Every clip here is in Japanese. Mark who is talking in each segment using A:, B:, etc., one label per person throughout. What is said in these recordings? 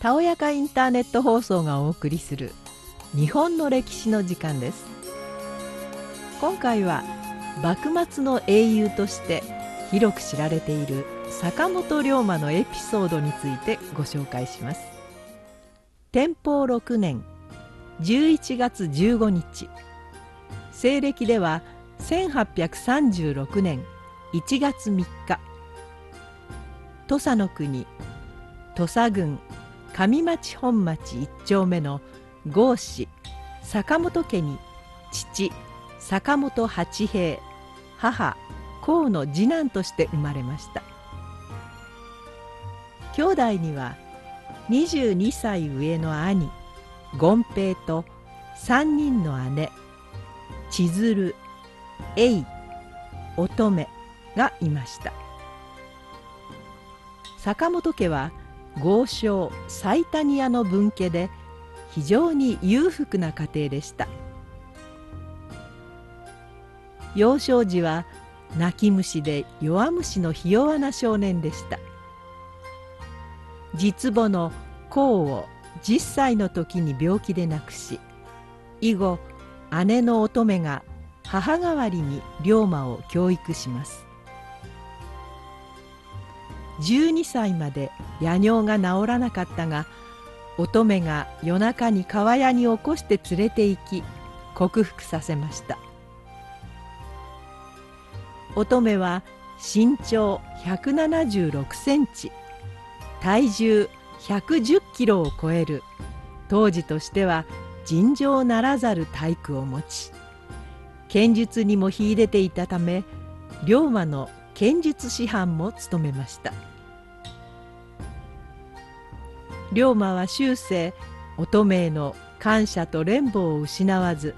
A: たおやかインターネット放送がお送りする日本の歴史の時間です。今回は幕末の英雄として広く知られている坂本龍馬のエピソードについてご紹介します。天保6年11月15日西暦では1836年1月3日。土佐の国土佐郡上町本町一丁目の郷氏坂本家に父坂本八平母河の次男として生まれました。兄弟には22歳上の兄権平と3人の姉千鶴栄乙女がいました。坂本家は豪商サイタニアの分家で非常に裕福な家庭でした。幼少時は泣き虫で弱虫のひ弱な少年でした。実母の公を10歳の時に病気で亡くし以後姉の乙女が母代わりに龍馬を教育します。12歳まで夜尿が治らなかったが乙女が夜中に川屋に起こして連れて行き克服させました。乙女は身長176センチ体重110キロを超える当時としては尋常ならざる体育を持ち剣術にも秀でていたため龍馬の剣術師範も務めました。龍馬は終生乙女への感謝と連母を失わず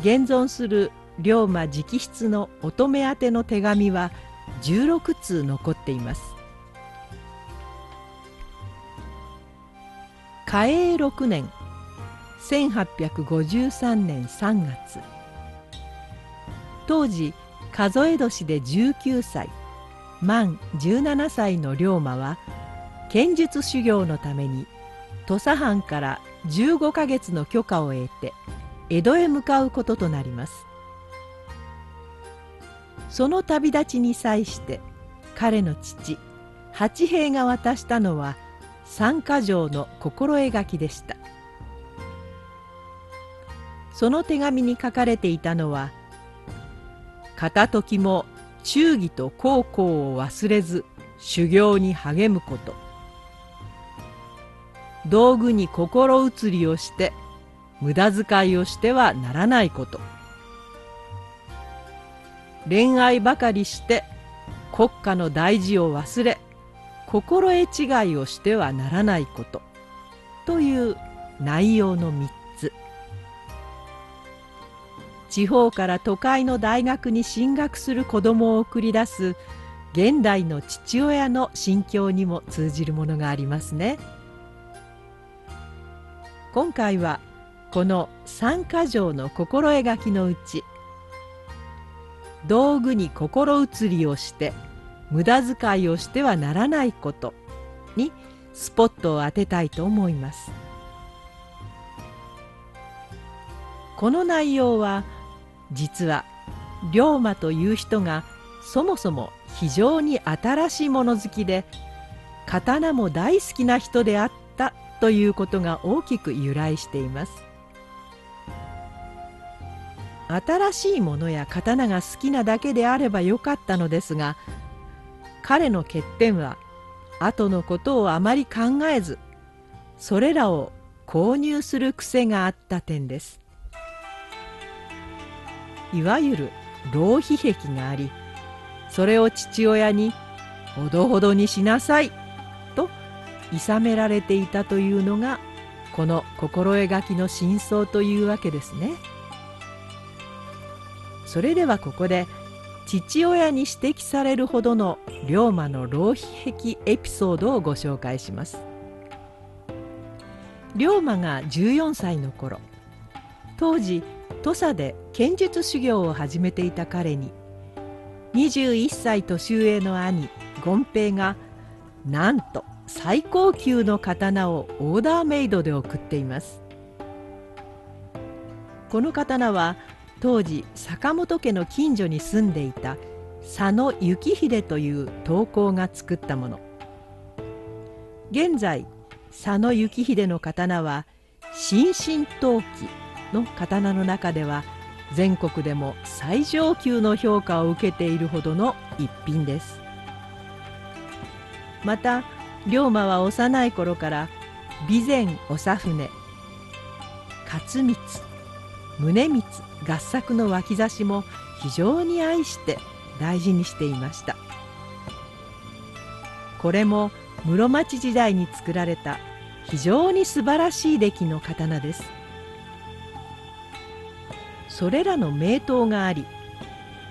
A: 現存する龍馬直筆の乙女宛ての手紙は16通残っています。嘉永6年1853年3月。当時数え年で19歳。満17歳の龍馬は剣術修行のために土佐藩から15ヶ月の許可を得て江戸へ向かうこととなります。その旅立ちに際して彼の父八平が渡したのは三箇条の心描きでした。その手紙に書かれていたのは「片時も忠義と孝行を忘れず修行に励むこと」「道具に心移りをして無駄遣いをしてはならないこと」「恋愛ばかりして国家の大事を忘れ心得違いをしてはならないこと」という内容の3つ。地方から都会の大学に進学する子供を送り出す現代の父親の心境にも通じるものがありますね。今回はこの三箇条の心描きのうち道具に心移りをして無駄遣いをしてはならないことにスポットを当てたいと思います。この内容は実は龍馬という人がそもそも非常に新しいもの好きで刀も大好きな人であったということが大きく由来しています。新しいものや刀が好きなだけであればよかったのですが彼の欠点は後のことをあまり考えずそれらを購入する癖があった点です。いわゆる浪費癖がありそれを父親に「ほどほどにしなさい」と諌められていたというのがこの心描きの真相というわけですね。それではここで父親に指摘されるほどの龍馬の浪費癖エピソードをご紹介します。龍馬が14歳の頃当時土佐で剣術修行を始めていた彼に21歳年上の兄権平がなんと最高級の刀をオーダーメイドで送っています。この刀は当時坂本家の近所に住んでいた佐野幸秀という刀工が作ったもの。現在佐野幸秀の刀は新進陶器。の刀の中では全国でも最上級の評価を受けているほどの一品です。また龍馬は幼い頃から備前長船勝光宗光合作の脇差しも非常に愛して大事にしていました。これも室町時代に作られた非常に素晴らしい出来の刀です。それらの名刀があり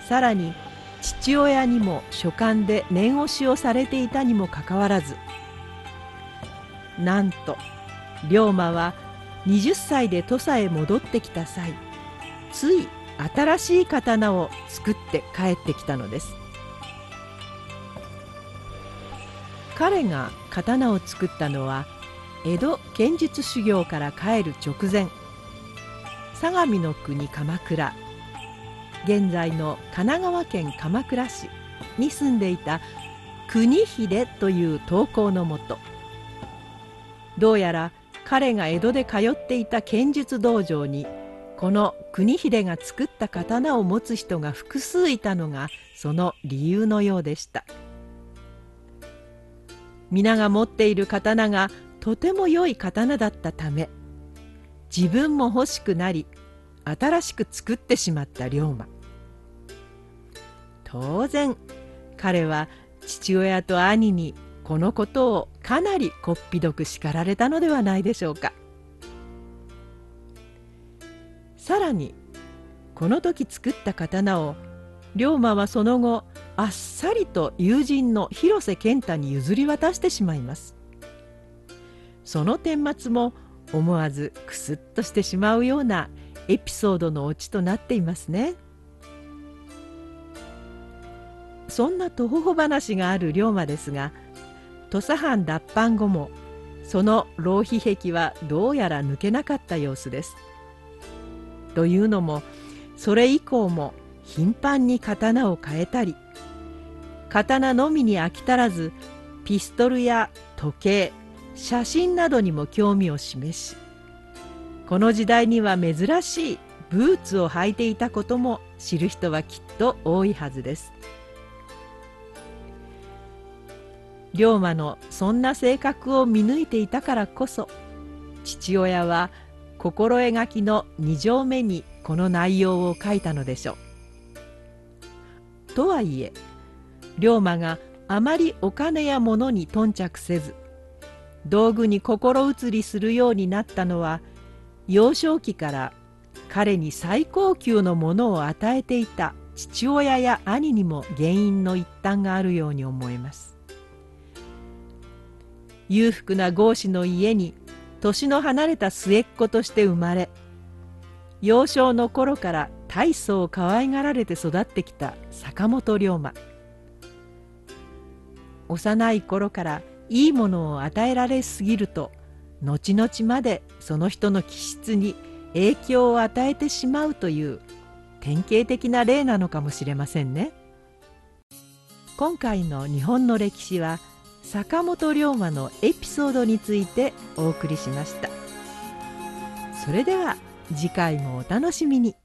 A: さらに父親にも書簡で念押しをされていたにもかかわらずなんと龍馬は20歳で土佐へ戻ってきた際つい新しい刀を作って帰ってきたのです。彼が刀を作ったのは江戸剣術修行から帰る直前。相模の国鎌倉。現在の神奈川県鎌倉市。に住んでいた国秀という投稿のもと。どうやら彼が江戸で通っていた剣術道場にこの国秀が作った刀を持つ人が複数いたのがその理由のようでした。皆が持っている刀がとても良い刀だったため自分も欲しくなり新しく作ってしまった龍馬。当然彼は父親と兄にこのことをかなりこっぴどく叱られたのではないでしょうか。さらにこの時作った刀を龍馬はその後あっさりと友人の広瀬健太に譲り渡してしまいます。その顛末も思わずクスッとしてしまうようなエピソードのオチとなっていますねそんな徒歩話がある龍馬ですが土佐藩脱藩後もその浪費癖はどうやら抜けなかった様子です。というのもそれ以降も頻繁に刀を変えたり刀のみに飽き足らずピストルや時計写真などにも興味を示しこの時代には珍しいブーツを履いていたことも知る人はきっと多いはずです。龍馬のそんな性格を見抜いていたからこそ父親は心描きの2条目にこの内容を書いたのでしょう。とはいえ龍馬があまりお金や物に頓着せず道具に心移りするようになったのは幼少期から彼に最高級のものを与えていた父親や兄にも原因の一端があるように思えます。裕福な豪子の家に年の離れた末っ子として生まれ幼少の頃から大層可愛がられて育ってきた坂本龍馬幼い頃からいいものを与えられすぎると後々までその人の気質に影響を与えてしまうという典型的な例なのかもしれませんね。今回の日本の歴史は坂本龍馬のエピソードについてお送りしましたそれでは次回もお楽しみに